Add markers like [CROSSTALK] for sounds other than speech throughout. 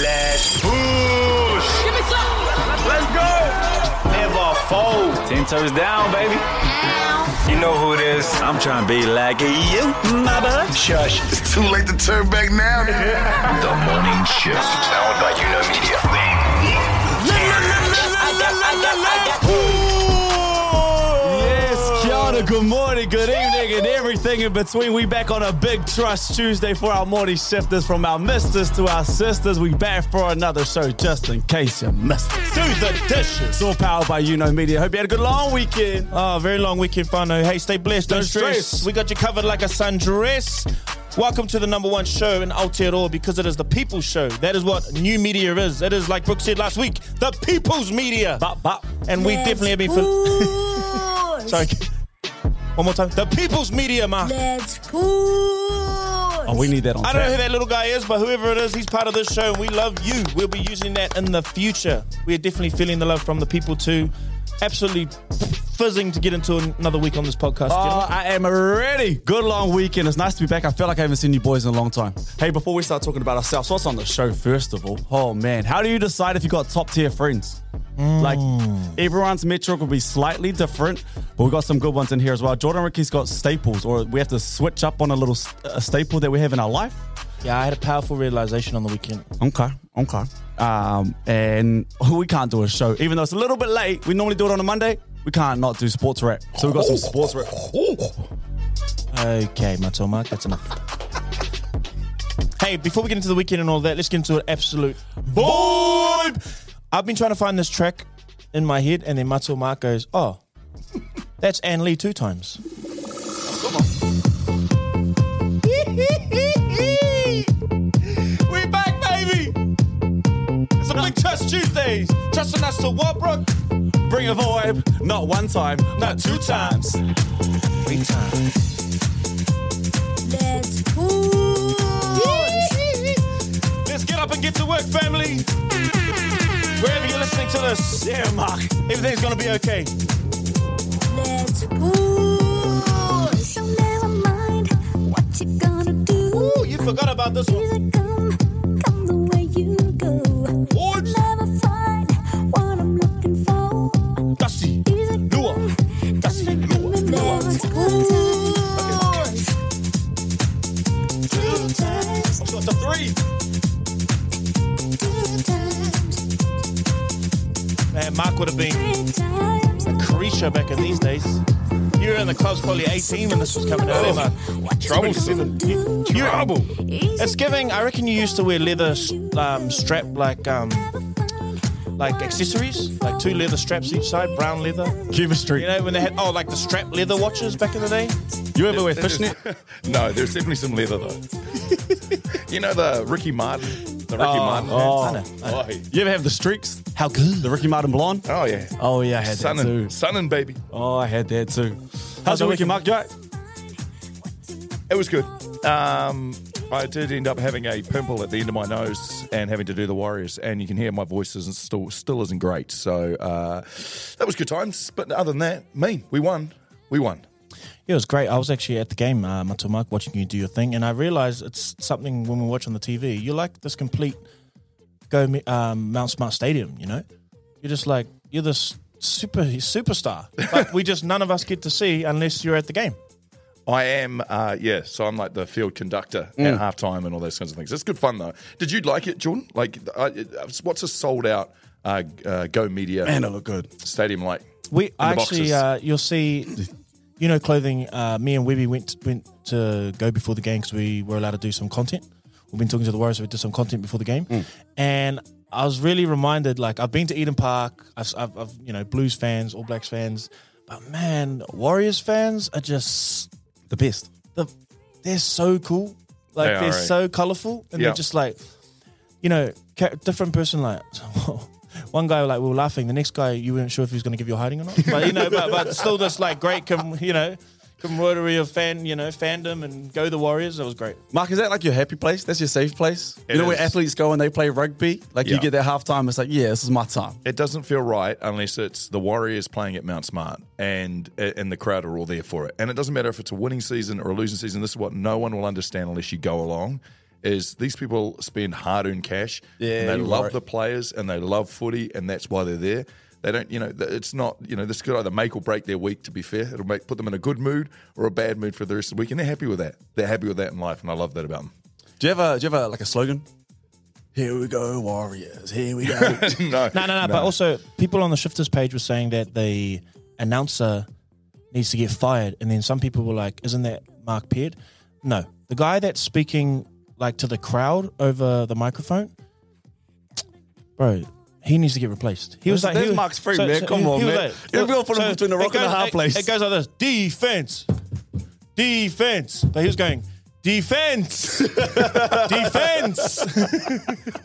Let's push. Give me some. Let's go. Never fold. Ten toes down, baby. You know who it is. I'm trying to be like you, my bud. Shush. It's too late to turn back now. [LAUGHS] The Morning Shift. Powered by YOUKNOW good morning, good evening, and everything in between. We back on a big Trust Tuesday for our morning shifters. From our misters to our sisters, we back for another show just in case you missed it. Do the dishes. It's all powered by YOUKNOW Media. Hope you had a good long weekend. Oh, very long weekend, Fano. Hey, stay blessed. Don't, Don't stress. stress. We got you covered like a sundress. Welcome to the number one show in Aotearoa because it is the people's show. That is what new media is. It is, like Brooke said last week, the people's media. Bop, bop. And we definitely have been... Fil- [LAUGHS] Sorry. One more time. The people's media, Mark. Let's push. Oh, we need that on I don't know who that little guy is, but whoever it is, he's part of this show, and we love you. We'll be using that in the future. We're definitely feeling the love from the people too. Absolutely fizzing to get into another week on this podcast. Oh. I am ready. Good long weekend. It's nice to be back. I feel like I haven't seen you boys in a long time. Hey, before we start talking about ourselves, what's on the show first of all? Oh man, how do you decide if you got top tier friends? Like everyone's metric will be slightly different, but we got some good ones in here as well. Jordan Ricky's got staples, or we have to switch up on a little s- a staple that we have in our life. yeah, I had a powerful realization on the weekend. Okay, okay. Um, and [LAUGHS] we can't do a show, even though it's a little bit late. We normally do it on a Monday. We can't not do Sports Wrap, so we got some Sports Wrap. Okay, Matua Mark, that's enough. Hey, before we get into the weekend and all that, let's get into an absolute vibe. I've been trying to find this track in my head, and then Matua Mark goes, "Oh, that's Ann Lee two times." Come on. We back, baby. It's a big trust Tuesdays. Trusting us to what, Brooke? Bring a vibe, not one time, Not two times, three times. Let's push. Let's get up and get to work, family. Wherever you're listening to this, Yeah, Mark. everything's gonna be okay. Let's push. So never mind what you gonna do. Ooh, you forgot about this one. Clubs probably 18 when this was coming out, Mark? Trouble. You, you, Trouble. it's giving. I reckon you used to wear leather um, strap like um, like accessories, like two leather straps each side, brown leather. Cuba Street. You know when they had oh like the strap leather watches back in the day. You ever wear fishnet? [LAUGHS] no, there's definitely some leather though. [LAUGHS] you know the Ricky Martin, the Ricky Martin. oh. I know. I know. Oh, he- You ever have the streaks? How good? The Ricky Martin blonde? oh yeah. Oh yeah, I had Son that too. and, son and baby. Oh, I had that too. How's your weekend, Mark? You right? It was good. Um, I did end up having a pimple at the end of my nose and having to do the Warriors, and you can hear my voice isn't still still isn't great. So uh, that was good times. But other than that, me, we won. We won. Yeah, it was great. I was actually at the game, uh, Matua Mark, watching you do your thing, and I realized it's something when we watch on the TV. You're like this complete go um, Mount Smart Stadium. You know, you're just like you're this super superstar. But we just none of us get to see unless you're at the game. I am, uh, yeah. So I'm like the field conductor at halftime and all those kinds of things. It's good fun though. Did you like it, Jordan? Like, I, it- what's a sold out uh, uh, Go Media Man, it looked good. stadium like? We actually, uh, you'll see, you know, clothing. Uh, me and Webby went went to go before the game because we were allowed to do some content. We've been talking to the Warriors, so we did some content before the game, and I was really reminded. Like I've been to Eden Park, I've, I've, I've you know Blues fans, All Blacks fans, but man, Warriors fans are just The best. the they're so cool. Like They they are, are eh? so colorful, and Yeah. they're just like, you know, ca- different person. Like [LAUGHS] one guy, like we were laughing. The next guy, you weren't sure if he was going to give you a hiding or not. But you know, but, but still, this like great, com- you know, camaraderie of fan, you know, fandom, and go the Warriors. That was great. Mark, is that like your happy place? That's your safe place? It you know where athletes go and they play rugby? Like Yeah. you get that halftime, it's like, yeah, this is my time. It doesn't feel right unless it's the Warriors playing at Mount Smart and and the crowd are all there for it. And it doesn't matter if it's a winning season or a losing season. This is what no one will understand unless you go along. is these people spend hard earned cash. Yeah, and they love right. the players and they love footy, and that's why they're there. They don't, you know, it's not, you know, this could either make or break their week. To be fair, it'll make put them in a good mood or a bad mood for the rest of the week, and they're happy with that. They're happy with that in life, and I love that about them. Do you ever do you ever like a slogan? Here we go, Warriors. Here we go. [LAUGHS] no, No, no, no. But also, people on the Shifters page were saying that the announcer needs to get fired, and then some people were like, "Isn't that Mark Peard?" No, the guy that's speaking like to the crowd over the microphone, bro. He needs to get replaced. He was There's- like, he there's was- Mark's free, man. Come he- on, he man. like- You're gonna put him between the rock and the hard place. It goes like this: defense, defense. But he was going defense, [LAUGHS] defense.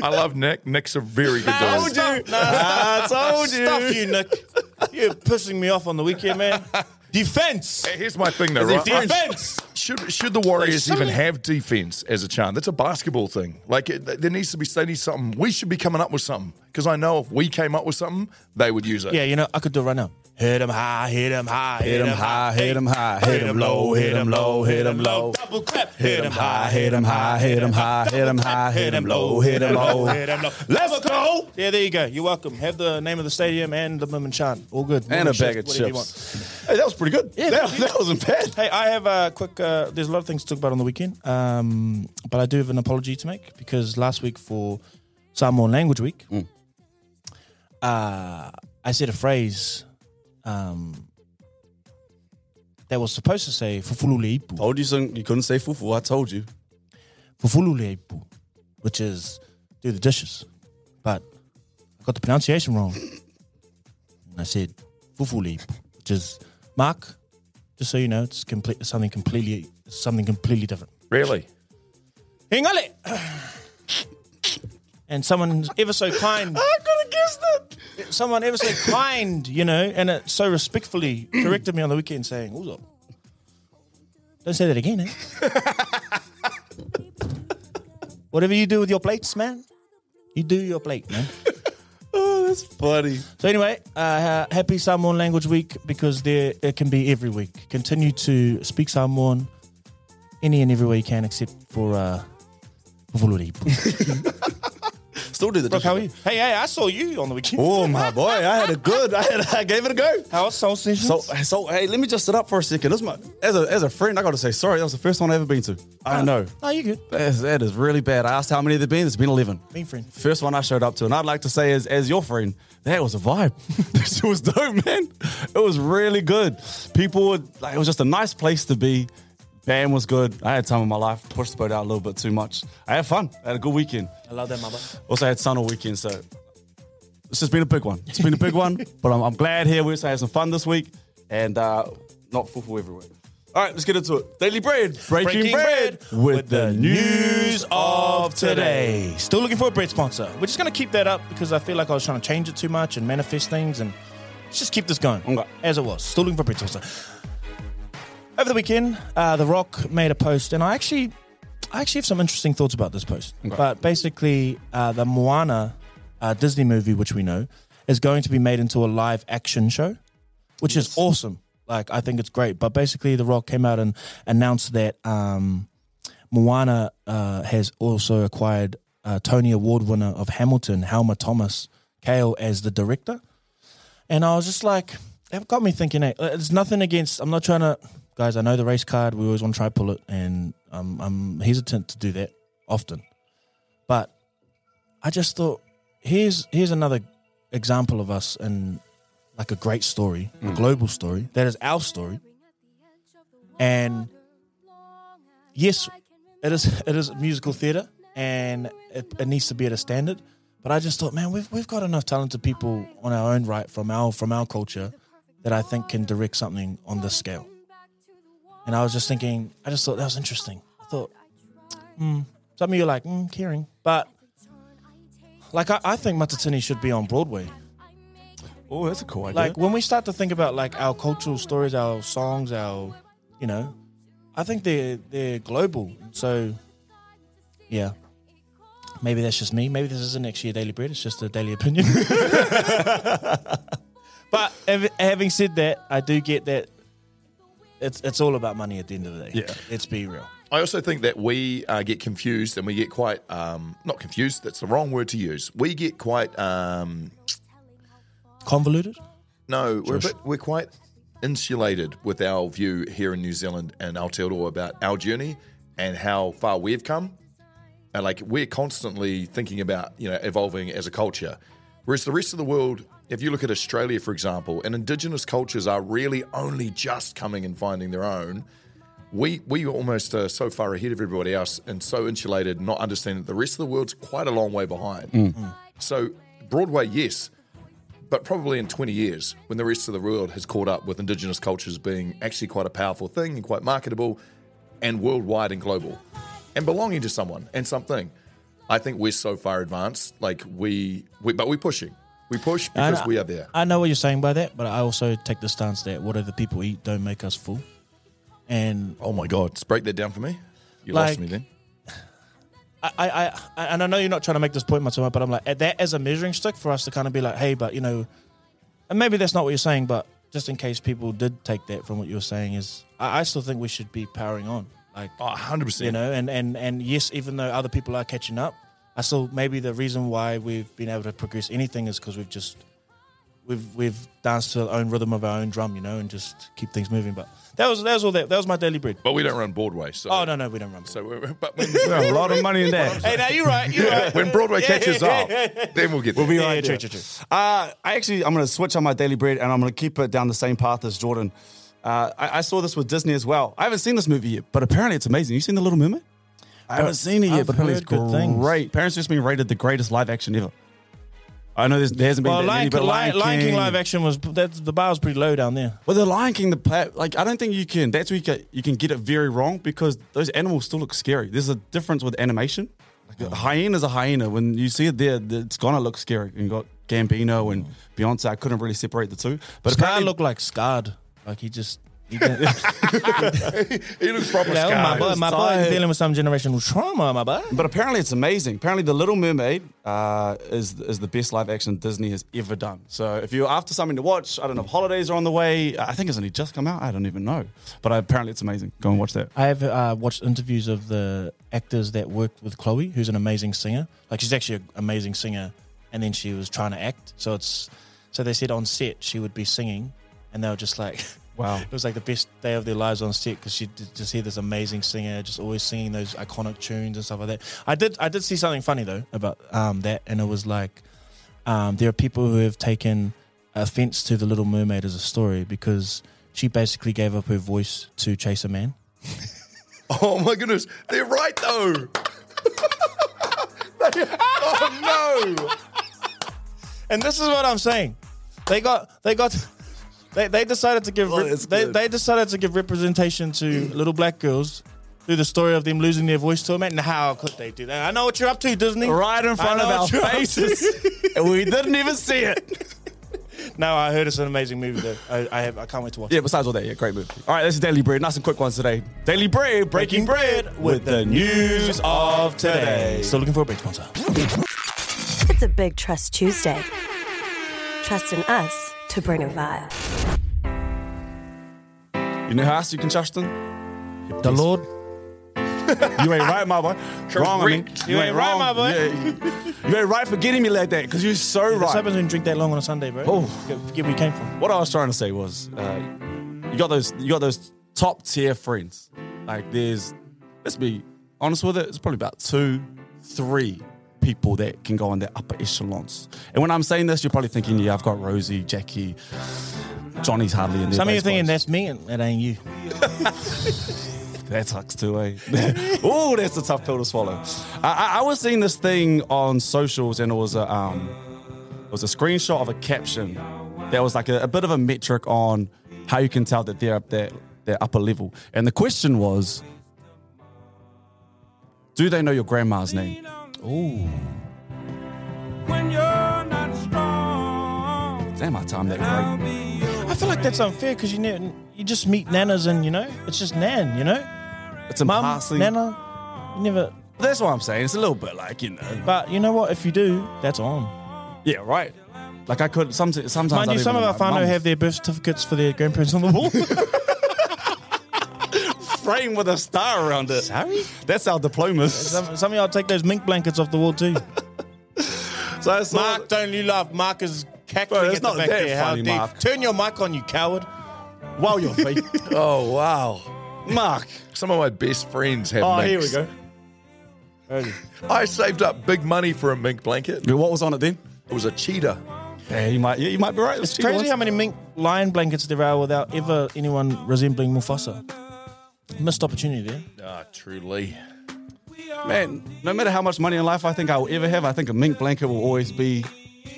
I love Nick. Nick's a very good Nah, dude. stop. Nah, I told you. Stuff you, Nick. You're pissing me off on the weekend, man. [LAUGHS] Defense. Hey, Here's my thing, though. Is he Right? Defense. Should should the Warriors Like, even have defense as a chant? That's a basketball thing. Like it, there needs to be they need something. We should be coming up with something because I know if we came up with something, they would use it. Yeah, you know, I could do it right now. Hit him high, hit him high, Hit 'em high, hit 'em high, hit 'em low, hit 'em low, hit 'em low. Double clap. Hit 'em high, hit 'em high, hit 'em high, hit 'em high, hit 'em low, hit 'em low. hit 'em low. Let's go. Yeah, there you go. You're welcome. Have the name of the stadium and the women chant. All good. And a bag of chips. Hey, that was pretty good. Yeah, that, [LAUGHS] that wasn't bad. Hey, I have a quick. Uh, there's a lot of things to talk about on the weekend, um, but I do have an apology to make because last week for Samoan Language Week, Mm. uh, I said a phrase um, that was supposed to say "fufululeipu," Told you son, you couldn't say fufu. I told you. "fufululeipu," which is do the dishes, but I got the pronunciation wrong. And I said "fufuleipu," which is Mark. Just so you know, it's complete something completely something completely different. Really? Hingale. And someone ever so kind, [LAUGHS] I could have guessed it. someone ever so kind, you know, and it so respectfully corrected me on the weekend saying, don't say that again, eh? [LAUGHS] Whatever you do with your plates, man, you do your plate, man. [LAUGHS] Oh, that's funny. So anyway, uh, happy Samoan Language Week because there it can be every week. Continue to speak Samoan any and every way you can, except for uh. Still do the Brooke, how are you? Hey, hey, I saw you on the weekend. Oh my boy, I had a good. I had. I gave it a go. How was Soul Sessions? So, so hey, let me just sit up for a second. This is my, as a as a friend, I got to say sorry. That was the first one I ever been to. I ah, know oh, you good? that is, that is really bad. I asked how many there been. There's been eleven. Mean friend. First one I showed up to, and I'd like to say, as as your friend, that was a vibe. [LAUGHS] this was dope, man. It was really good. People would like. It was just a nice place to be. Band was good. I had time of my life. Pushed the boat out a little bit too much. I had fun. I had a good weekend. I love that, mother. Also had sun all weekend, so it's just been a big one. It's been a big one, [LAUGHS] but I'm, I'm glad here. We also had some fun this week, and uh, not fufu everywhere. All right, let's get into it. Daily bread, breaking, Breaking bread, bread with the news of today. Still looking for a bread sponsor. We're just going to keep that up because I feel like I was trying to change it too much and manifest things, and let's just keep this going Okay. as it was. Still looking for a bread sponsor. Over the weekend, uh, The Rock made a post, and I actually, I actually have some interesting thoughts about this post. But basically, uh, the Moana uh, Disney movie, which we know, is going to be made into a live action show, which is awesome. Like, I think it's great. But basically, The Rock came out and announced that um, Moana uh, has also acquired uh, Tony Award winner of Hamilton, Helma Thomas Kail, as the director. And I was just like, it got me thinking, hey, it's nothing against, I'm not trying to, guys, I know the race card, we always want to try pull it, and um, I'm hesitant to do that often. But I just thought, here's here's another example of us and like a great story, a global story, that is our story. And yes, it is [LAUGHS] it is musical theatre and it, it needs to be at a standard. But I just thought, man, we've we've got enough talented people on our own right from our from our culture that I think can direct something on this scale. And I was just thinking, I just thought that was interesting. I thought, hmm, some of you are like, mm, caring, but like I, I think Matatini should be on Broadway. Oh, that's a cool idea. Like when we start to think about like our cultural stories, our songs, our, you know, I think they're they're global. So, yeah, maybe that's just me. Maybe this isn't actually a daily bread. It's just a daily opinion. [LAUGHS] [LAUGHS] but having said that, I do get that it's it's all about money at the end of the day. Yeah. let's be real. I also think that we uh, get confused and we get quite um, not confused. That's the wrong word to use. We get quite um, Convoluted. no. We're a bit, we're quite insulated with our view here in New Zealand and Aotearoa about our journey and how far we've come. And like we're constantly thinking about you know evolving as a culture, whereas the rest of the world, if you look at Australia for example, and Indigenous cultures are really only just coming and finding their own. We we almost are so far ahead of everybody else and so insulated, not understanding that the rest of the world's quite a long way behind. Mm. Mm. So Broadway, yes, but probably in 20 years, when the rest of the world has caught up with Indigenous cultures being actually quite a powerful thing and quite marketable and worldwide and global and belonging to someone and something, I think we're so far advanced. Like we, we but we're pushing. We push because And we are there. I know what you're saying by that, but I also take the stance that whatever people eat don't make us full. And Oh my God. Just break that down for me. You Like- lost me then. I, I, I, and I know you're not trying to make this point, Matua, but I'm like, at that as a measuring stick for us to kind of be like, hey, but you know, and maybe that's not what you're saying, but just in case people did take that from what you're saying, is I, I still think we should be powering on. Like, Oh, 100%. you know, and, and, and yes, even though other people are catching up, I still maybe the reason why we've been able to progress anything is because we've just we've we've danced to our own rhythm of our own drum, you know, and just keep things moving. But that was that was all that that was my daily bread. but we don't run Broadway. So, Oh no, no, we don't run. So, we're, but when, [LAUGHS] a lot of money in that. hey, now you're right. You're right. when Broadway Yeah, catches yeah, up, yeah, yeah. then we'll get We'll be Yeah, right yeah, there. true, true, true. Uh, I actually, I'm going to switch on my daily bread and I'm going to keep it down the same path as Jordan. Uh, I, I saw this with Disney as well. I haven't seen this movie yet, but apparently it's amazing. You seen The Little Mermaid? I haven't seen it yet, I've but apparently it's heard good things. great. Parents just been rated the greatest live action ever. I know there's, there hasn't been Well, that Lion, many, but Lion, Lion King live action was that the bar was pretty low down there. Well, the Lion King, the pla- like I don't think you can. That's where you, get, you can get it very wrong because those animals still look scary. There's a difference with animation. Like a hyena's a hyena. When you see it there, it's gonna look scary. You got Gambino and Beyonce. I couldn't really separate the two. But Scar apparently- looked like scarred, like he just. [LAUGHS] He looks proper Like, oh, my scarred. boy, my boy is dealing with some generational trauma, my boy. But apparently it's amazing. Apparently The Little Mermaid uh, is is the best live action Disney has ever done. So if you're after something to watch, I don't know if holidays are on the way. I think it's only just come out. I don't even know. But apparently it's amazing. Go and watch that. I have uh, watched interviews of the actors that worked with Chloe, who's an amazing singer. Like she's actually an amazing singer, and then she was trying to act. So it's so they said on set she would be singing, and they were just like, [LAUGHS] Wow. it was like the best day of their lives on set because she did just hear this amazing singer just always singing those iconic tunes and stuff like that. I did I did see something funny though about um, that, and it was like um, there are people who have taken offense to the Little Mermaid as a story because she basically gave up her voice to chase a man. [LAUGHS] Oh my goodness, they're right though. [LAUGHS] oh no! And this is what I'm saying. They got they got they, they decided to give Well, rep- they, they decided to give representation to little black girls through the story of them losing their voice to a man. And how could they do that? I know what you're up to, Disney. Right in front of know our what you're up to. faces. [LAUGHS] and we didn't even see it. [LAUGHS] No, I heard it's an amazing movie though. I, I have I can't wait to watch Yeah, it. besides all that, yeah, great movie. All right, this is Daily Bread. Nice and quick ones today. Daily Bread, breaking bread with the news of today. Still looking for a big sponsor. It's a big Trust Tuesday. Trust in us to bring a vibe. You know how else you can trust them? The Lord. [LAUGHS] You ain't right, my boy. Wrong, I mean. You ain't right, my boy. Yeah, you, you ain't right for getting me like that because you're so This right. happens when you drink that long on a Sunday, bro. Oh. Forget, forget where you came from. What I was trying to say was, uh, you got those, you got those top tier friends. Like there's, let's be honest with it, it's probably about two, three people that can go on their upper echelons. And when I'm saying this, you're probably thinking, yeah, I've got Rosie, Jackie, Johnny's hardly in there. Some of you thinking that's me and it ain't you. [LAUGHS] That sucks too, eh? [LAUGHS] oh, that's a tough pill to swallow. I, I, I was seeing this thing on socials, and it was a um, it was a screenshot of a caption that was like a, a bit of a metric on how you can tell that they're up there, they're upper level. And the question was, do they know your grandma's name? Ooh. Damn, my time that great. I feel like that's unfair because you ne- you just meet nanas and you know it's just nan, you know, It's a mum, nana. You never. That's what I'm saying. It's a little bit like you know. But you know what? If you do, that's on. Yeah, right. Like I could some, sometimes. Mind you, some of our whānau have their birth certificates for their grandparents on the wall. [LAUGHS] frame with a star around it. Sorry? That's our diplomas. Some, some of y'all take those mink blankets off the wall too. [LAUGHS] So I saw Mark, don't you laugh? Mark is cackling Bro, that's at the not back that there. How funny, dare- Mark. Turn your mic on, you coward. Wow, your feet. [LAUGHS] Oh wow! Mark. Some of my best friends have. Oh, minks. here we go. I saved up big money for a mink blanket. What was on it then? It was a cheetah. Yeah, you might. Yeah, you might be right. It's crazy how many mink lion blankets there are without ever anyone resembling Mufasa. Missed opportunity there. Ah, truly. Man, no matter how much money in life I think I will ever have, I think a mink blanket will always be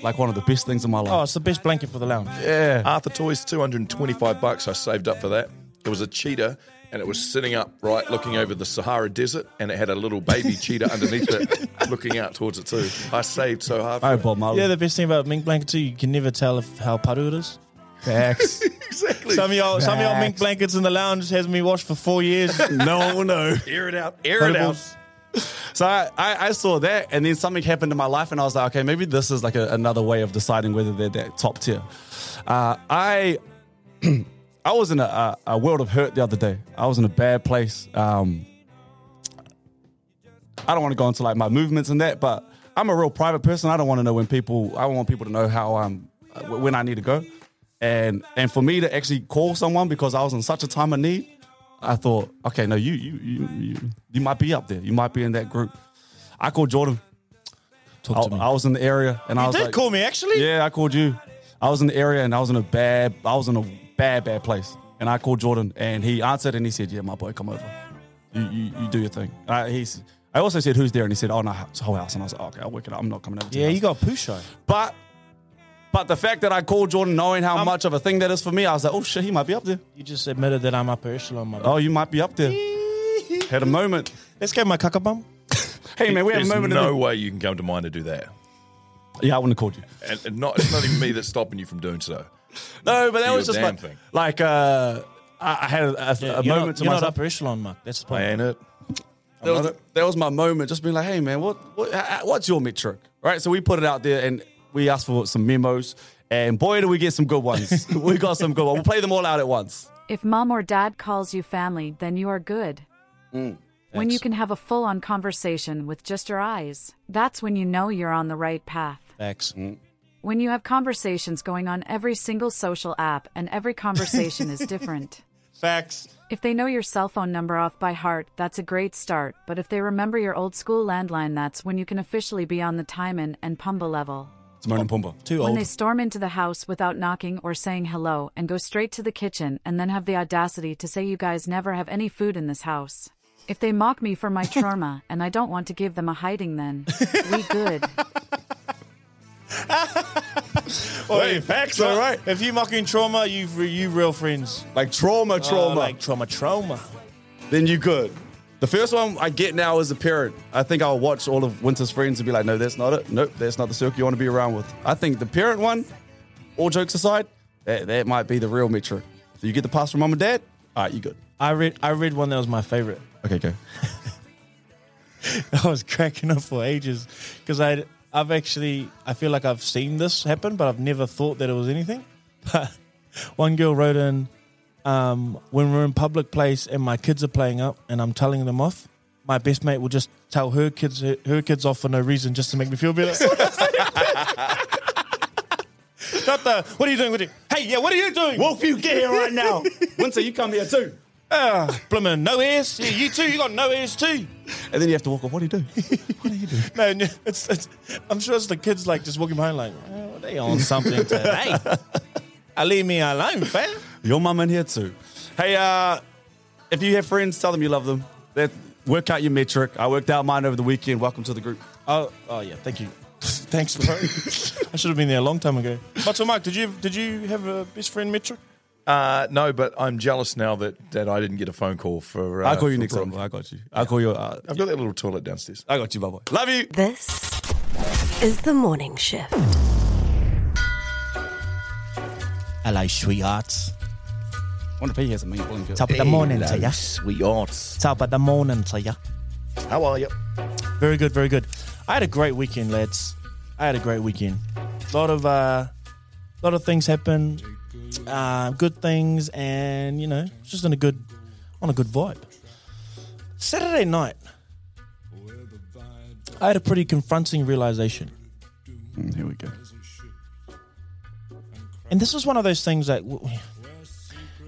like one of the best things in my life. Oh, it's the best blanket for the lounge. yeah. Arthur Toye's, 225 bucks. I saved up for that. It was a cheetah and it was sitting up right looking over the Sahara Desert and it had a little baby [LAUGHS] cheetah underneath it looking out towards it too. I saved so hard. For Oh. Bob Marley. Yeah, the best thing about mink blanket too, you can never tell if how paru it is. facts. [LAUGHS] exactly. Some of y'all, some of y'all mink blankets in the lounge has me washed for four years. [LAUGHS] no one will know. air it out. Air it out. So I, I, I saw that, and then something happened in my life, and I was like, okay, maybe this is like a, another way of deciding whether they're that top tier. Uh, I [CLEARS THROAT] I was in a, a, world of hurt the other day. I was in a bad place. Um, I don't want to go into like my movements and that, but I'm a real private person. I don't want to know when people. I want people to know how I'm uh, when I need to go, and and for me to actually call someone because I was in such a time of need. I thought, okay, no, you you you you, you might be up there. You might be in that group. I called Jordan. Talk I, me. I was in the area, and I was did like, call me actually. yeah, I called you. I was in the area, and I was in a bad, I was in a bad, bad place. And I called Jordan, and he answered, and he said, "Yeah, my boy, come over. You you, you do your thing." I, he's. I also said, "Who's there?" And he said, "Oh no, it's whole house." And I was like, "Okay, I'll work it out. I'm not coming over." to Yeah, you house." got poo shy. But but the fact that I called Jordan, knowing how much of a thing that is for me, I was like, "Oh shit, he might be up there. You just admitted that I'm upper echelon, my Oh, you might be up there." Had a moment. Let's go, my cuckabum. [LAUGHS] Hey man, we had a moment. There's moment. no the- way you can come to mind to do that. yeah, I wouldn't have called you. And, and not, it's not even me that's stopping you from doing so. No, but that was your just damn like, thing. like uh, I, I had a, a, a you're moment not, to you're myself. not upper echelon, Mark. That's the I point. ain't it. that was, that was my moment, just being like, hey man, what, what h- what's your metric? Right. So we put it out there and we asked for some memos, and boy, do we get some good ones. [LAUGHS] we got some good ones. We'll play them all out at once. If mom or dad calls you family, then you are good. Mm. when you can have a full on conversation with just your eyes, that's when you know you're on the right path. Facts. Mm. When you have conversations going on every single social app and every conversation is different. [LAUGHS] Facts. If they know your cell phone number off by heart, that's a great start, but if they remember your old school landline, that's when you can officially be on the Timon and Pumbaa level. Timon and Pumbaa. Too When they storm into the house without knocking or saying hello and go straight to the kitchen and then have the audacity to say you guys never have any food in this house. If they mock me for my [LAUGHS] trauma and I don't want to give them a hiding, then we good. [LAUGHS] Wait, facts, all right. If you mocking trauma, you you real friends. Like trauma, oh, trauma. Oh, like trauma, trauma. then you good. The first one I get now as a parent, I think I'll watch all of Winter's friends and be like, no, that's not it. Nope, that's not the circle you want to be around with. I think the parent one, all jokes aside, that, that might be the real metric. If you get the pass from mom and dad, all right, you good. I read I read one that was my favorite. Okay, go. [LAUGHS] I was cracking up for ages because I I've actually I feel like I've seen this happen, but I've never thought that it was anything. [LAUGHS] But one girl wrote in, um, when we're in public place and my kids are playing up and I'm telling them off, my best mate will just tell her kids her, her kids off for no reason just to make me feel better. [LAUGHS] Not the what are you doing? What are you, hey, yeah, what are you doing? Wolf, you get here right now. Winter, you come here too. Ah, blimmin' no ears. Yeah, you too. You got no ears too. And then you have to walk off. What do you do? what do you do? No, no, it's, it's, I'm sure it's the kids like just walking behind like, oh, they on something today. [LAUGHS] I leave me alone, fam. Your mum in here too. Hey, uh, if you have friends, tell them you love them. That work out your metric. I worked out mine over the weekend. Welcome to the group. Oh, oh yeah, thank you. [LAUGHS] Thanks, bro. [LAUGHS] I should have been there a long time ago. But so, Mike, did you did you have a best friend metric? Uh, no, but I'm jealous now that, that I didn't get a phone call for. Uh, I'll call you for next time. I got you. I'll call you. Uh, I've got that little toilet downstairs. I got you, bye bye. Love you. This is the morning shift. Hello, sweethearts. Wonder if he has a mean blanket. Top of the morning to ya. sweethearts. Top of the morning to ya. How are you? Very good, very good. I had a great weekend, lads. I had a great weekend. A lot of uh, lot of things happened, uh, good things, and you know, just in a good, on a good vibe. Saturday night, I had a pretty confronting realization. Mm, here we go. And this was one of those things that. w-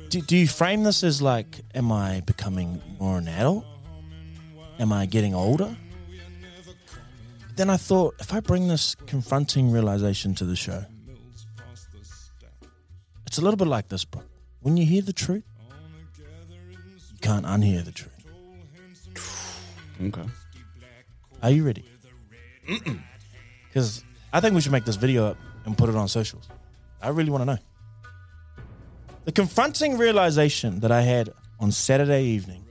Do, do you frame this as like, am I becoming more an adult? Am I getting older? Then I thought, if I bring this confronting realization to the show, it's a little bit like this, bro. When you hear the truth, you can't unhear the truth. Okay. Are you ready? Because I think we should make this video up and put it on socials. I really want to know. The confronting realization that I had on Saturday evening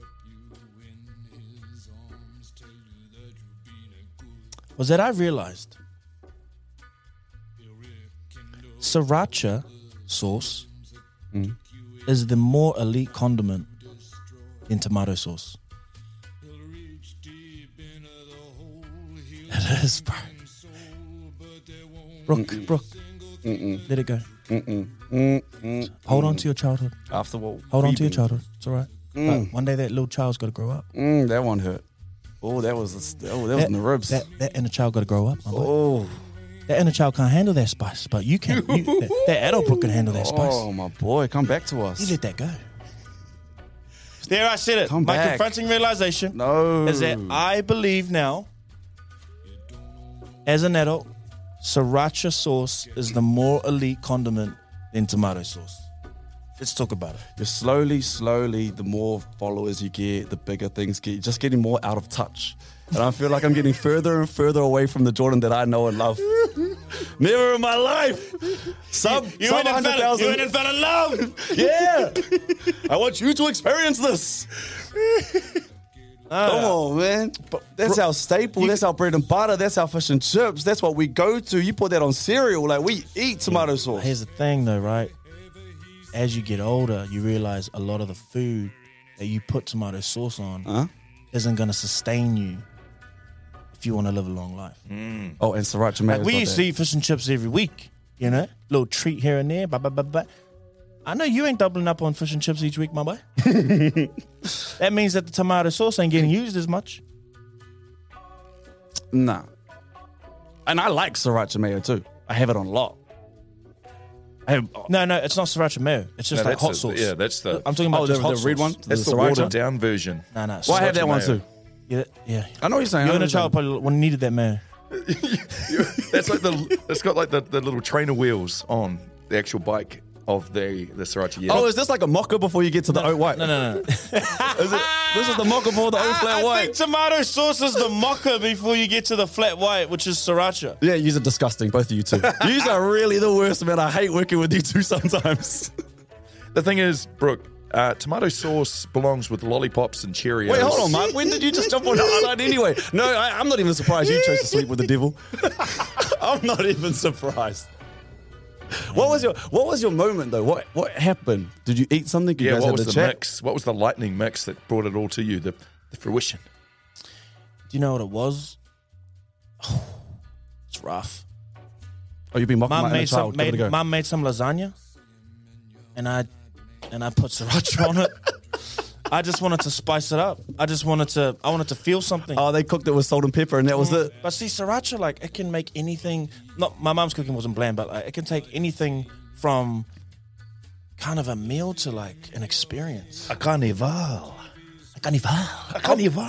was that I realized sriracha sauce mm. is the more elite condiment than tomato sauce. [LAUGHS] It is, bro. Brooke, Brooke, let it go. Hold on to your childhood. After what? Hold on to your childhood. It's all right. But one day that little child's got to grow up. Mm, that one hurt. Oh, that was the, oh, that was in the ribs. That, that inner child got to grow up. My boy. oh, That inner child can't handle that spice, but you can. You, [LAUGHS] that, that adult Brooke can handle that spice. oh, my boy, come back to us. You let that go. There, I said it. Come My back. confronting realization No, is that I believe now, as an adult, sriracha sauce is the more elite condiment than tomato sauce. Let's talk about it. You're slowly, slowly, the more followers you get, the bigger things get. You're just getting more out of touch. And I feel like I'm getting further and further away from the Jordan that I know and love. [LAUGHS] Never in my life. Sub, You sub went and fell, 100,000. you went and fell in love. [LAUGHS] Yeah. I want you to experience this. [LAUGHS] Come uh, on, man. That's our staple. that's our bread and butter. That's our fish and chips. That's what we go to. You put that on cereal. Like, we eat tomato sauce. Here's the thing, though, right? As you get older, you realize a lot of the food that you put tomato sauce on Huh? isn't going to sustain you if you want to live a long life. Mm. Oh, and sriracha Like we used to eat fish and chips every week, you know, little treat here and there. Blah, blah, blah, blah. I know you ain't doubling up on fish and chips each week, my boy. [LAUGHS] that means that the tomato sauce ain't getting used as much. Nah. And I like sriracha mayo too. I have it on lock. I have, uh, No, no, it's not sriracha mayo. It's just No, like that's hot the- sauce. yeah, that's the- I'm talking about oh, the, just hot the red sauce. one? That's the, sriracha? watered down version. No, no. Well, I have Sriracha that one mayo. too. Yeah, yeah. I know what you're saying. Your I know inner what child you're saying. probably when needed that mayo. [LAUGHS] That's like the. It's got like the, the little trainer wheels on the actual bike of the the sriracha. Yeah. Oh, is this like a mocha before you get to the oat white? No, no, no. [LAUGHS] Is it, this is the mocha before the oat flat I, I think tomato sauce is the mocha before you get to the flat white, which is sriracha. Yeah, you are disgusting, both of you two. [LAUGHS] you are really the worst, man. I hate working with you two sometimes. the thing is, Brooke, uh, tomato sauce belongs with lollipops and Cheerios. Wait, hold on, Mark. When did you just jump on the side anyway? No, I, I'm not even surprised you chose to sleep with the devil. [LAUGHS] I'm not even surprised. What was your What was your moment though? What What happened? Did you eat something? You Yeah, guys what had was the the chat? mix? What was the lightning mix that brought it all to you? The, the fruition. Do you know what it was? [SIGHS] it's rough. Oh, you've been mocking Mum my made child. some. Give Made, go. Mum made some lasagna, and I and I put sriracha on it. [LAUGHS] I just wanted to spice it up. I just wanted to. I wanted to feel something. Oh, they cooked it with salt and pepper, and that was it. But see, sriracha, like it can make anything. Not my mom's cooking wasn't bland, but like, it can take anything from kind of a meal to like an experience. A carnival. A carnival. A carnival.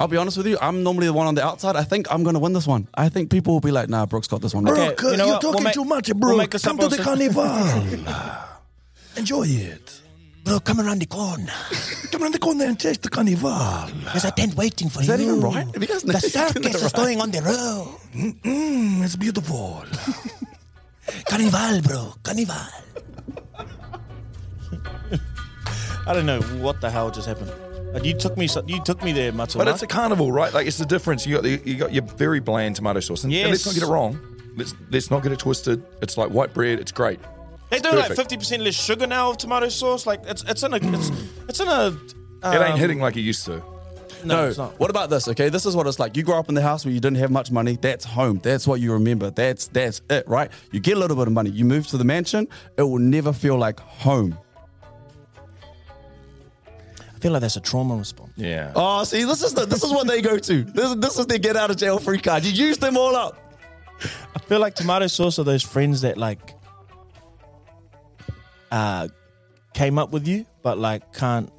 I'll be honest with you. I'm normally the one on the outside. I think I'm going to win this one. I think people will be like, "Nah, Brooks got this one." Okay, Brooke, you know you're what? We'll talking make- too much, we'll Brooke. make us Come to the carnival. [LAUGHS] Enjoy it. Bro, come around the corner. Come around the corner and taste the carnival. There's a tent waiting for Is you. that even right? Have you guys The circus is right? going on the road. Mm, it's beautiful. [LAUGHS] Carnival, bro. Carnival. I don't know what the hell just happened. You took me, you took me there, Matsu. But it's a carnival, right? Like it's the difference. You got the, you got your very bland tomato sauce. And, and let's not get it wrong. Let's let's not get it twisted. It's like white bread. It's great. They do like perfect. fifty percent less sugar now of tomato sauce. Like it's it's in a it's it's in a. It ain't um, hitting like it used to. No, No. it's not. What about this? Okay, this is what it's like. You grow up in the house where you didn't have much money. That's home. That's what you remember. That's that's it, right? You get a little bit of money. You move to the mansion. It will never feel like home. I feel like that's a trauma response. Yeah. Oh, see, this is the, this is what they go to. This, this is their get out of jail free card. You use them all up. I feel like tomato sauce are those friends that like uh came up with you, but like can't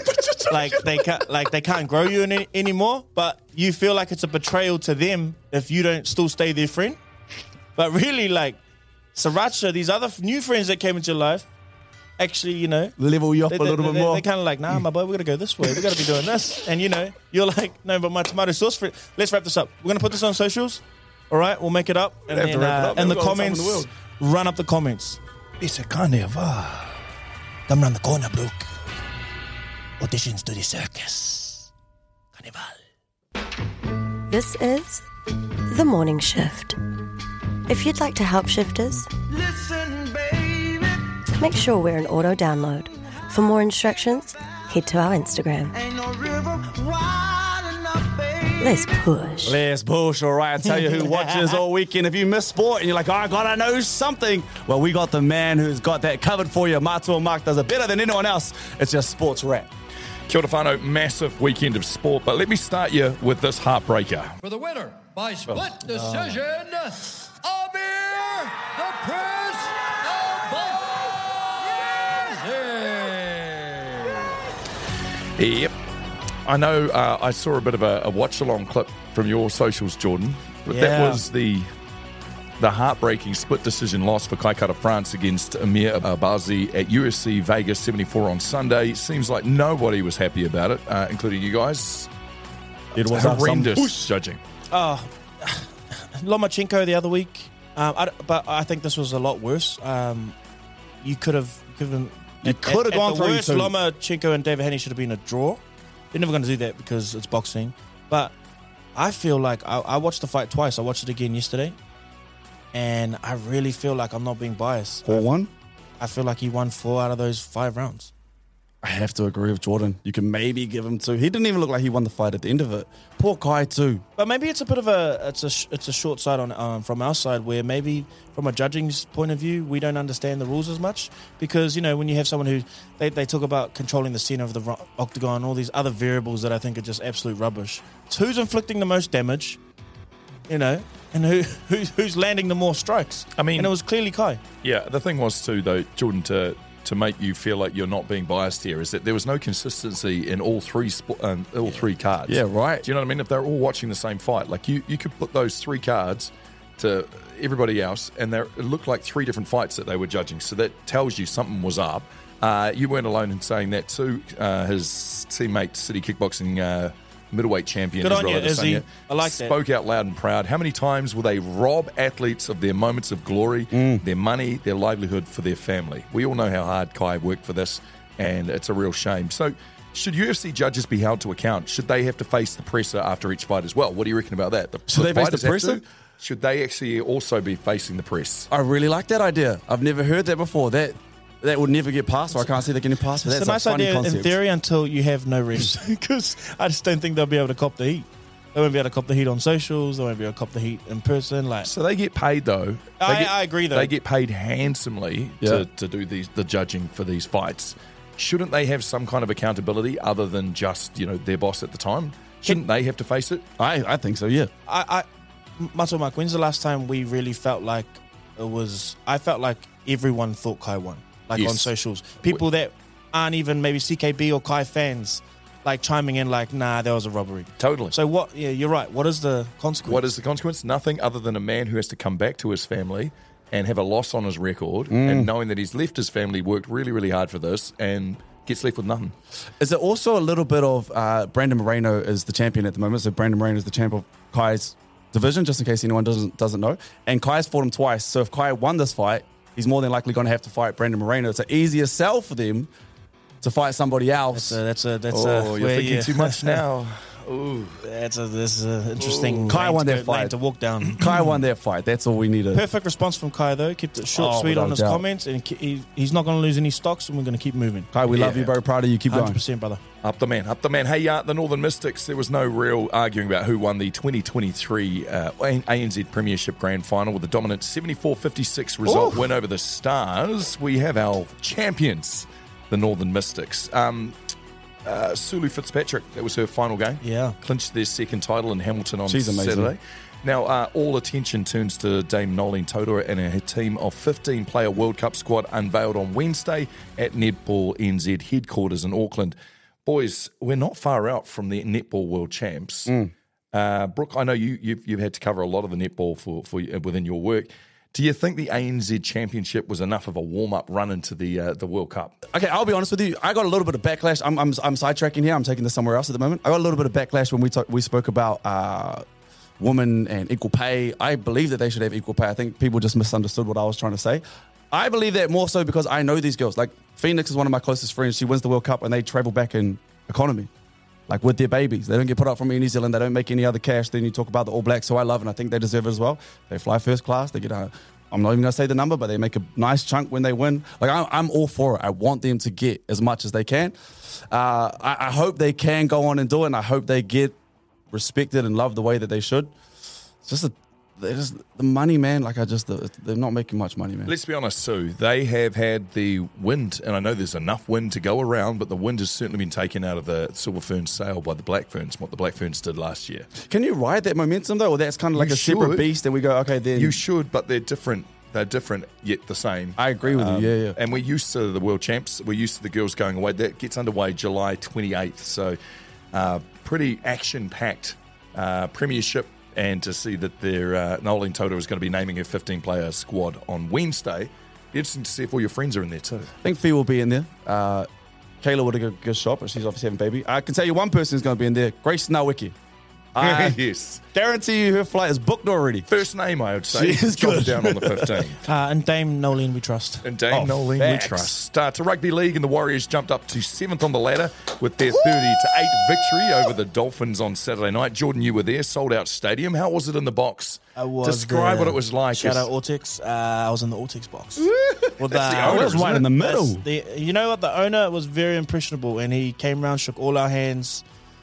[LAUGHS] like they can't like they can't grow you any, anymore. But you feel like it's a betrayal to them if you don't still stay their friend. But really, like Sriracha, these other f- new friends that came into your life, actually, you know, Level you up they, a little they, bit they, more. They're kind of like, nah, my boy, we gotta go this way. We gotta be doing this. And you know, you're like, no, but my tomato sauce friend. Let's wrap this up. We're gonna put this on socials. All right, we'll make it up. And then wrap it uh, up. in the We've got all the time in comments, the run up the comments. It's a carnival. Come round the corner, Brooke. Auditions to the circus. Carnival. This is The Morning Shift. If you'd like to help shifters, make sure we're an auto download. For more instructions, head to our Instagram. Let's push. Let's push, all right. I tell you who [LAUGHS] watches all weekend. If you miss sport and you're like, oh, I gotta know something, well, we got the man who's got that covered for you. Matua Mark does it better than anyone else. It's just Sports Wrap. Kia ora whanau, massive weekend of sport, but let me start you with this heartbreaker. For the winner by split oh. decision, Amir the Prince of Yep. I know uh, I saw a bit of a, a watch along clip from your socials, Jordan, but that was the the heartbreaking split decision loss for Kai Kara-France against Amir Albazi at UFC Vegas 74 on Sunday. Seems like nobody was happy about it, uh, including you guys. It was some horrendous judging. Oh, [SIGHS] Lomachenko the other week, um, I, but I think this was a lot worse. Um, you could have given. You could have gone at through the worst. Lomachenko and Devin Haney should have been a draw. They're never going to do that because it's boxing. But I feel like I, I watched the fight twice. I watched it again yesterday, and I really feel like I'm not being biased. 4 1. I feel like he won four out of those five rounds. I have to agree with Jordan. You can maybe give him two. He didn't even look like he won the fight at the end of it. Poor Kai, too. But maybe it's a bit of a it's a it's a short side on um, from our side where maybe from a judging's point of view we don't understand the rules as much because you know when you have someone who they, they talk about controlling the center of the octagon all these other variables that I think are just absolute rubbish. It's who's inflicting the most damage, you know, and who who's, who's landing the more strikes. I mean- and it was clearly Kai. Yeah, the thing was too, though, Jordan, to to make you feel like you're not being biased here, is that there was no consistency in all three um, all three cards. Yeah, right. Do you know what I mean? If they're all watching the same fight, like you, you could put those three cards to everybody else, and they're- it looked like three different fights that they were judging. So that tells you something was up. Uh, you weren't alone in saying that too. Uh, his teammate, City Kickboxing uh, middleweight champion, Good on Israel you, Izzy. Adesanya, I like that. spoke out loud and proud. How many times will they rob athletes of their moments of glory, Mm. their money, their livelihood for their family? We all know how hard Kai worked for this, and it's a real shame. So, should UFC judges be held to account? Should they have to face the presser after each fight as well? What do you reckon about that? The, Should they face the fighters presser? Should they actually also be facing the press? I really like that idea. I've never heard that before. That that would never get past, or I can't see that getting past. But It's that's a nice funny idea concept. in theory until you have no refs [LAUGHS] because I just don't think they'll be able to cop the heat. They won't be able to cop the heat on socials. They won't be able to cop the heat in person. Like So they get paid though. I- get- I agree, though. They get paid handsomely Yeah. to, to do these the judging for these fights. Shouldn't they have some kind of accountability other than just you know their boss at the time? Shouldn't they have to face it? I, I think so, yeah. I, I Matua Mark, when's the last time we really felt like it was? I felt like everyone thought Kai won, like Yes. on socials. People that aren't even maybe CKB or Kai fans, like chiming in, like, "Nah, there was a robbery." Totally. So what? Yeah, you're right. What is the consequence? What is the consequence? Nothing other than a man who has to come back to his family and have a loss on his record, Mm. and knowing that he's left his family, worked really, really hard for this, and gets left with nothing. Is it also a little bit of uh, Brandon Moreno is the champion at the moment? So Brandon Moreno is the champ of Kai's division, just in case anyone doesn't doesn't know. And Kai's fought him twice. So if Kai won this fight, he's more than likely going to have to fight Brandon Moreno. It's an easier sell for them to fight somebody else. That's a that's a that's a. oh, you're where thinking you- too much [LAUGHS] now. Ooh. That's a this is an interesting. Kai won to that fight. to walk down. [CLEARS THROAT] Kai won that fight. That's all we needed. [LAUGHS] Perfect response from Kai though. Kept it short, Oh, sweet on his doubt. comments, and he- he, he's not going to lose any stocks, and we're going to keep moving. Kai, we love you, bro. Proud of you. Keep Hundred going. percent, brother. Up the man, up the man. Hey, uh, the Northern Mystics, there was no real arguing about who won the 2023 uh, ANZ Premiership Grand Final with a dominant 74 56 result Ooh. win over the Stars. We have our champions, the Northern Mystics. Um, uh, Sulu Fitzpatrick. That was her final game. Yeah. Clinched their second title in Hamilton on She's amazing. Saturday. Now, uh, all attention turns to Dame Noeline Taurua and her team of 15 player World Cup squad unveiled on Wednesday at Netball NZ headquarters in Auckland. Boys, we're not far out from the Netball World Champs. Uh, Brooke, I know you, you've, you've had to cover a lot of the netball for, for within your work. Do you think the ANZ Championship was enough of a warm up run into the uh, the World Cup? Okay, I'll be honest with you. I got a little bit of backlash. I'm, I'm, I'm sidetracking here. I'm taking this somewhere else at the moment. I got a little bit of backlash when we talk, we spoke about uh, women and equal pay. I believe that they should have equal pay. I think people just misunderstood what I was trying to say. I believe that more so because I know these girls. Like Phoenix is one of my closest friends. She wins the World Cup and they travel back in economy. Like with their babies, they don't get put up from New Zealand. They don't make any other cash. Then you talk about the All Blacks, who I love, and I think they deserve it as well. They fly first class. They get a. I'm not even gonna say the number, but they make a nice chunk when they win. Like I'm, I'm all for it. I want them to get as much as they can. Uh, I, I hope they can go on and do it, and I hope they get respected and loved the way that they should. It's just a, just the money, man. Like I just, they're not making much money, man. Let's be honest, Sue. They have had the wind, and I know there's enough wind to go around, but the wind has certainly been taken out of the Silver Ferns sail by the Black Ferns, what the Black Ferns did last year. Can you ride that momentum though, or that's kind of like You a separate beast? And we go, okay, then You should, but they're different. They're different, yet the same. I agree with you. Yeah, yeah. And we're used to the world champs. We're used to the girls going away. That gets underway July 28th. So, uh, pretty action packed uh, premiership. And to see that their uh, Noeline Taurua is going to be naming her 15 player squad on Wednesday. Interesting to see if all your friends are in there too. I think Fee will be in there. Uh, Kayla would have a good shot, but she's obviously having a baby. I can tell you one person is going to be in there. Grace Nweke. I [LAUGHS] yes. guarantee you her flight is booked already. First name, I would say. She is Drop good. down on the [LAUGHS] 15th. Uh, and Dame Noeline, we trust. And Dame Oh, Noeline we trust. Uh, to rugby league, and the Warriors jumped up to seventh on the ladder with their 30 to 8 victory over the Dolphins on Saturday night. Jordan, you were there, sold out stadium. How was it in the box? I was Describe there. what it was like. Shout out Autex. Uh, I was in the Autex box. Well, [LAUGHS] That's the uh, owner, It was right it? in the middle. The, you know what? The owner was very impressionable, and he came around, shook all our hands.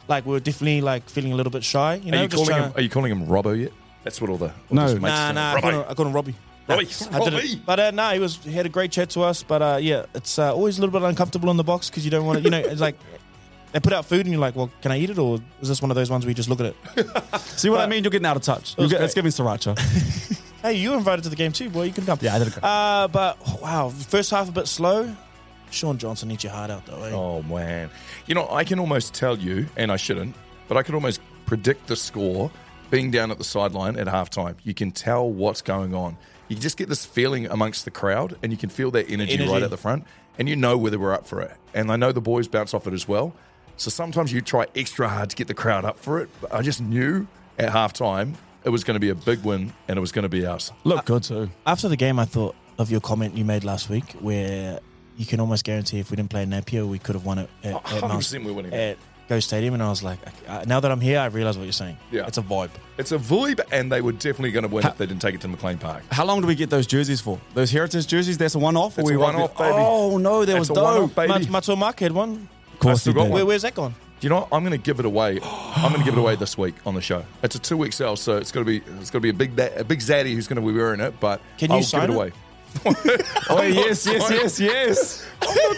Like we were definitely like feeling a little bit shy. You know, are, you calling him, are you calling him Robbo yet? That's what all the all No. his mates Nah, call nah. I call Robbo. him, I call him Robbie. Robbie. I didn't. Robbie. But uh, no, he was he had a great chat to us. But uh, yeah, it's uh, always a little bit uncomfortable in the box because you don't want to. You know, it's like [LAUGHS] they put out food and you're like, well, can I eat it or is this one of those ones where you just look at it? [LAUGHS] See what I mean? You're getting out of touch. You was get, great. it's giving sriracha. [LAUGHS] Hey, you were invited to the game too, boy. You can come. yeah, I did. Uh, but wow, first half a bit slow. Shaun Johnson needs your heart out though. Eh? Oh man, you know I can almost tell you, and I shouldn't, but I can almost predict the score being down at the sideline at halftime. You can tell what's going on. You just get this feeling amongst the crowd, and you can feel that energy, Energy. right at the front, and you know whether we're up for it. And I know the boys bounce off it as well. So sometimes you try extra hard to get the crowd up for it. But I just knew at halftime it was going to be a big win, and it was going to be us. Look good too. After the game, I thought of your comment you made last week, where you can almost guarantee if we didn't play in Napier, we could have won it at, at, Mount- 100% we're winning. at Go Stadium. And I was like, uh, now that I'm here, I realize what you're saying. Yeah. it's a vibe. It's a vibe, and they were definitely going to win if they didn't take it to McLean Park. How long do we get those jerseys for? Those heritage jerseys? That's a one-off. or It's we a one-off, baby. Oh no, there That's was a one-off, dope. baby. Mat- Matua Mark had one. Of course, I he got did. one. Where, where's that gone? Do you know what? I'm going to give it away. I'm going to give it away this week on the show. It's a two week sale, so it's going to be it's going to be a big da- a big zaddy who's going to be wearing it. But Can you I'll sign give it it? away. [LAUGHS] Oh yes, yes, yes, yes.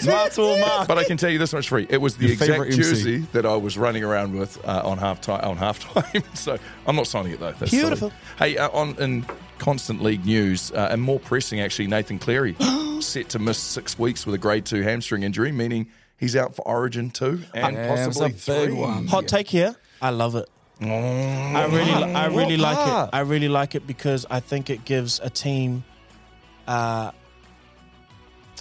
Matua Mark. But I can tell you this much free. It was the Your exact favourite MC. jersey that I was running around with uh, on half time. On half time, [LAUGHS] so I'm not signing it though. That's Beautiful. silly. Hey, uh, on in constant league news uh, and more pressing, actually, Nathan Cleary [GASPS] set to miss six weeks with a grade two hamstring injury, meaning he's out for Origin two and Damn, possibly a big three. one. Hot take here. I love it. I really, I really What like part? it. I really like it because I think it gives a team, uh,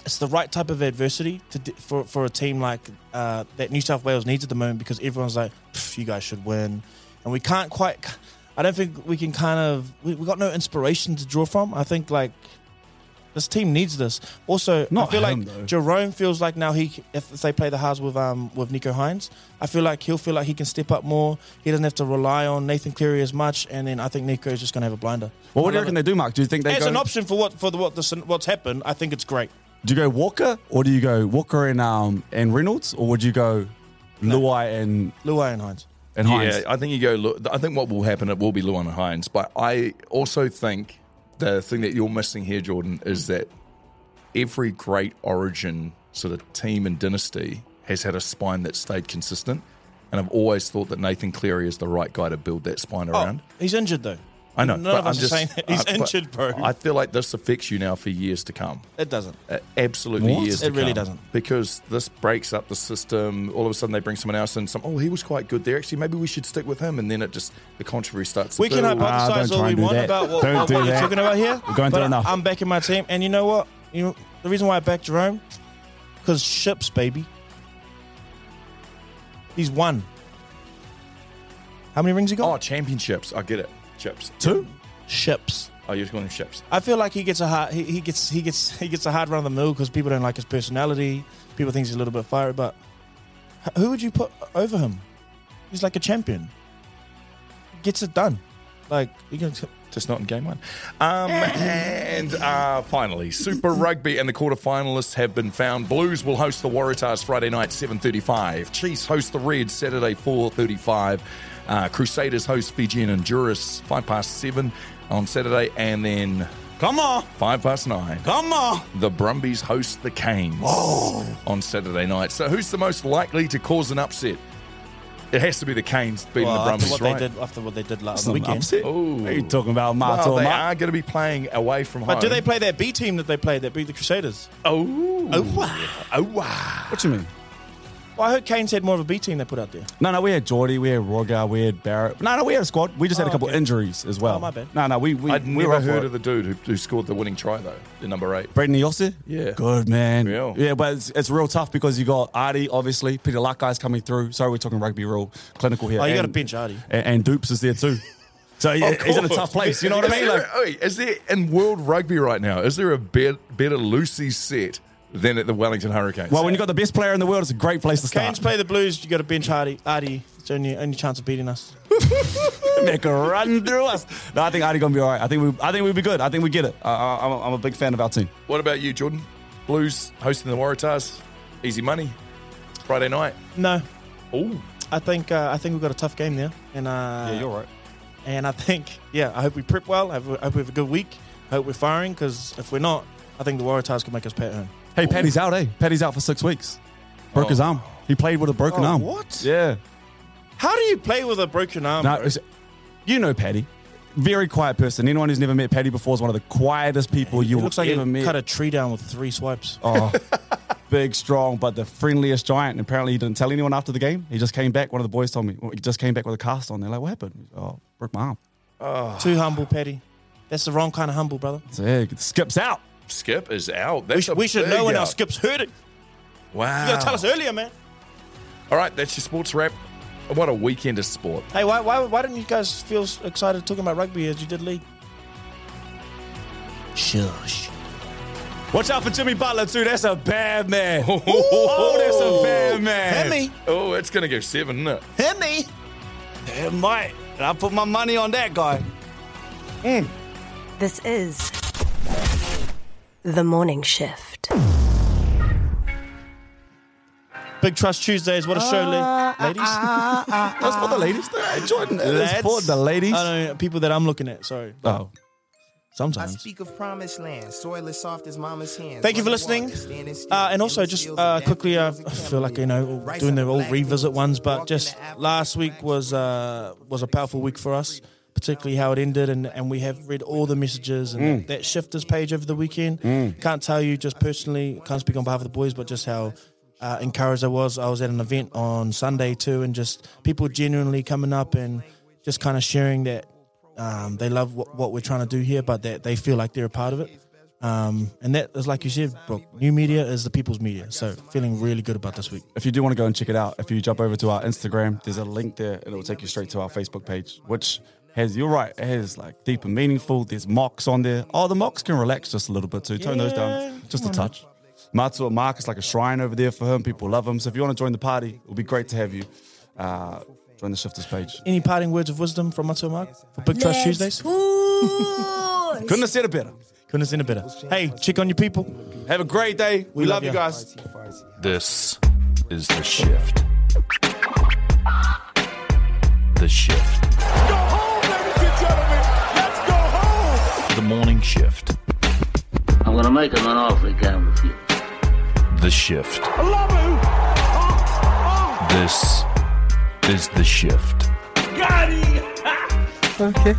it's the right type of adversity to for for a team like uh, that New South Wales needs at the moment because everyone's like, you guys should win, and we can't quite. I don't think we can kind of. We, we got no inspiration to draw from. I think like. This team needs this. Also, Not I feel him, like though. Jarome feels like now he, if, if they play the halves with um with Nicho Hynes, I feel like he'll feel like he can step up more. He doesn't have to rely on Nathan Cleary as much, and then I think Nicho is just going to have a blinder. Well, what I do you love reckon it. they do, Mark? Do you think they As go? an option for what for the, what the, what's happened, I think it's great. Do you go Walker or do you go Walker and um and Reynolds or would you go Luai and Luai and Hynes. and Hynes? Yeah, I think you go. Lu- I think what will happen, it will be Luan and Hynes. But I also think the thing that you're missing here, Jordan, is that every great Origin sort of team and dynasty has had a spine that stayed consistent. And I've always thought that Nathan Cleary is the right guy to build that spine Oh, around. he's injured though. I know. None but of us I'm are just, saying that. He's uh, but injured, bro. I feel like this affects you now for years to come. It doesn't. Uh, absolutely What? years to It really come. doesn't. Because this breaks up the system. All of a sudden, they bring someone else in. Some, oh, he was quite good there. Actually, maybe we should stick with him. And then it just, the controversy starts. to We can build. Ah, hypothesize don't all we want that. about what, Don't what do we're that. talking about here. We're going through enough. I'm backing my team, and you know what? You know the reason why I back Jarome because ships, baby. He's won. How many rings he got? Oh, got? championships. I get it. Chips. Two? Ships. Oh, you're calling them ships. I feel like he gets a hard he, he gets he gets he gets a hard run of the mill because people don't like his personality. People think he's a little bit fiery, but who would you put over him? He's like a champion. Gets it done. Like you can Just not in game one. Um, [LAUGHS] and uh, finally, Super Rugby and the quarterfinalists have been found. Blues will host the Waratahs Friday night, 7.35. Chiefs host the Reds Saturday, 4.35. Uh, Crusaders host Fijian Drua, 5 past 7 on Saturday. And then Come on. 5 past 9. Come on. The Brumbies host the Canes on Saturday night. So who's the most likely to cause an upset? It has to be the Canes beating well, the after Brumbies, what right? they did after what they did last That's weekend. upset. Ooh. What are you talking about, Well, Matua? they Ma- are going to be playing away from home. But do they play that B team that they played that beat the Crusaders? Oh. Oh, wow. Oh, wow. What you mean? Well, I heard Canes had more of a B team they put out there. No, no, we had Jordie, we had Rogar, we had Barrett. No, no, we had a squad. We just had Oh, a couple okay. injuries as well. Oh, my bad. No, no, we we I'd we never were up for heard it. of the dude who, who scored the winning try, though, the number eight. Brayden Iose? Yeah. Good, man. Yeah. Yeah, but it's, it's real tough because you got Ardie, obviously. Peter Lakai's coming through. Sorry, we're talking rugby real clinical here. Oh, you got to And- bench Ardie. And, and Dupes is there too. So yeah, he's in a tough place. You know what I Is mean? there Like, a- wait, is there in world rugby right now? Is there a better, better Lucy set than at the Wellington Hurricanes? well, when you've got the best player in the world, it's a great place to start. Canes play the Blues, you got to bench Ardie. Ardie, it's only only chance of beating us. [LAUGHS] Make a run through us. No, I think Ardie gonna be all right. I think we, I think we'll be good. I think we get it. Uh, I'm, a, I'm a big fan of our team. what about you, Jordan? Blues hosting the Waratahs, easy money, Friday night. No, Oh, I think uh, I think we've got a tough game there, and uh, Yeah, you're right. And I think, yeah, I hope we prep well. I hope, we have a good week. I hope we're firing because if we're not, I think the Waratahs can make us pay at home. Hey, Patty's out. Eh, Patty's out for six weeks. Broke his arm. He played with a broken Oh, arm. what? Yeah. How do you play with a broken arm? No, bro? it's- you know Patty. Very quiet person. Anyone who's never met Patty before is one of the quietest people you will looks like ever meet. cut a tree down with three swipes. Oh, [LAUGHS] big, strong, but the friendliest giant. And apparently, he didn't tell anyone after the game. He just came back. One of the boys told me he just came back with a cast on. They're like, "What happened?" He's, Oh, broke my arm. Too humble, Patty. That's the wrong kind of humble, brother. So yeah, skips out. Skip is out. We, That's sh- a we should know when out. our skip's hurting. Wow. You gotta tell us earlier, man. All right, that's your sports wrap. What a weekend of sport. Hey, why, why, why didn't you guys feel excited talking about rugby as you did league? Shush. Watch out for Jimmy Butler too. That's a bad man. [LAUGHS] oh, that's a bad man. Hit me. Oh, it's going to go seven, isn't it? Hit me. It might. I put my money on that guy. Hmm. This is The Morning Shift. Big Trust Tuesdays. What a show, la- ladies. That's for the ladies. Hey, Jordan, that's Lads. for the ladies. I know people that I'm looking at. Sorry. Oh. Sometimes. I speak of promised land, soil as soft as mama's hand. Thank you for listening. Uh, and also, just uh, quickly, uh, I feel like you know doing the old revisit ones, but just last week was uh, was a powerful week for us, particularly how it ended, and, and we have read all the messages and that, that shifters page over the weekend. Can't tell you just personally, can't speak on behalf of the boys, but just how. Uh, encouraged I was. I was at an event on Sunday too, and just people genuinely coming up and just kind of sharing that um, they love what, what we're trying to do here, but that they feel like they're a part of it. Um, and that is like you said, bro. New media is the people's media. So feeling really good about this week. If you do want to go and check it out, if you jump over to our Instagram, there's a link there and it will take you straight to our Facebook page, which has, you're right, it has like deep and meaningful. There's mocks on there. Oh, the mocks can relax just a little bit too. Tone those down just a come on, touch. Matua Mark is like a shrine over there for him. People love him. So if you want to join the party, it'll be great to have you. Uh, join the Shifters page. Any parting words of wisdom from Matua Mark for Big Trust Tuesdays? Push. Couldn't have said it better. Couldn't have seen it better. Hey, check on your people. Have a great day. We, love, love you guys. This is The Shift. The Shift. Morning Shift. I'm gonna make him an offer he can't refuse. The Shift. I love you. This is the shift. Got it. [LAUGHS] Okay.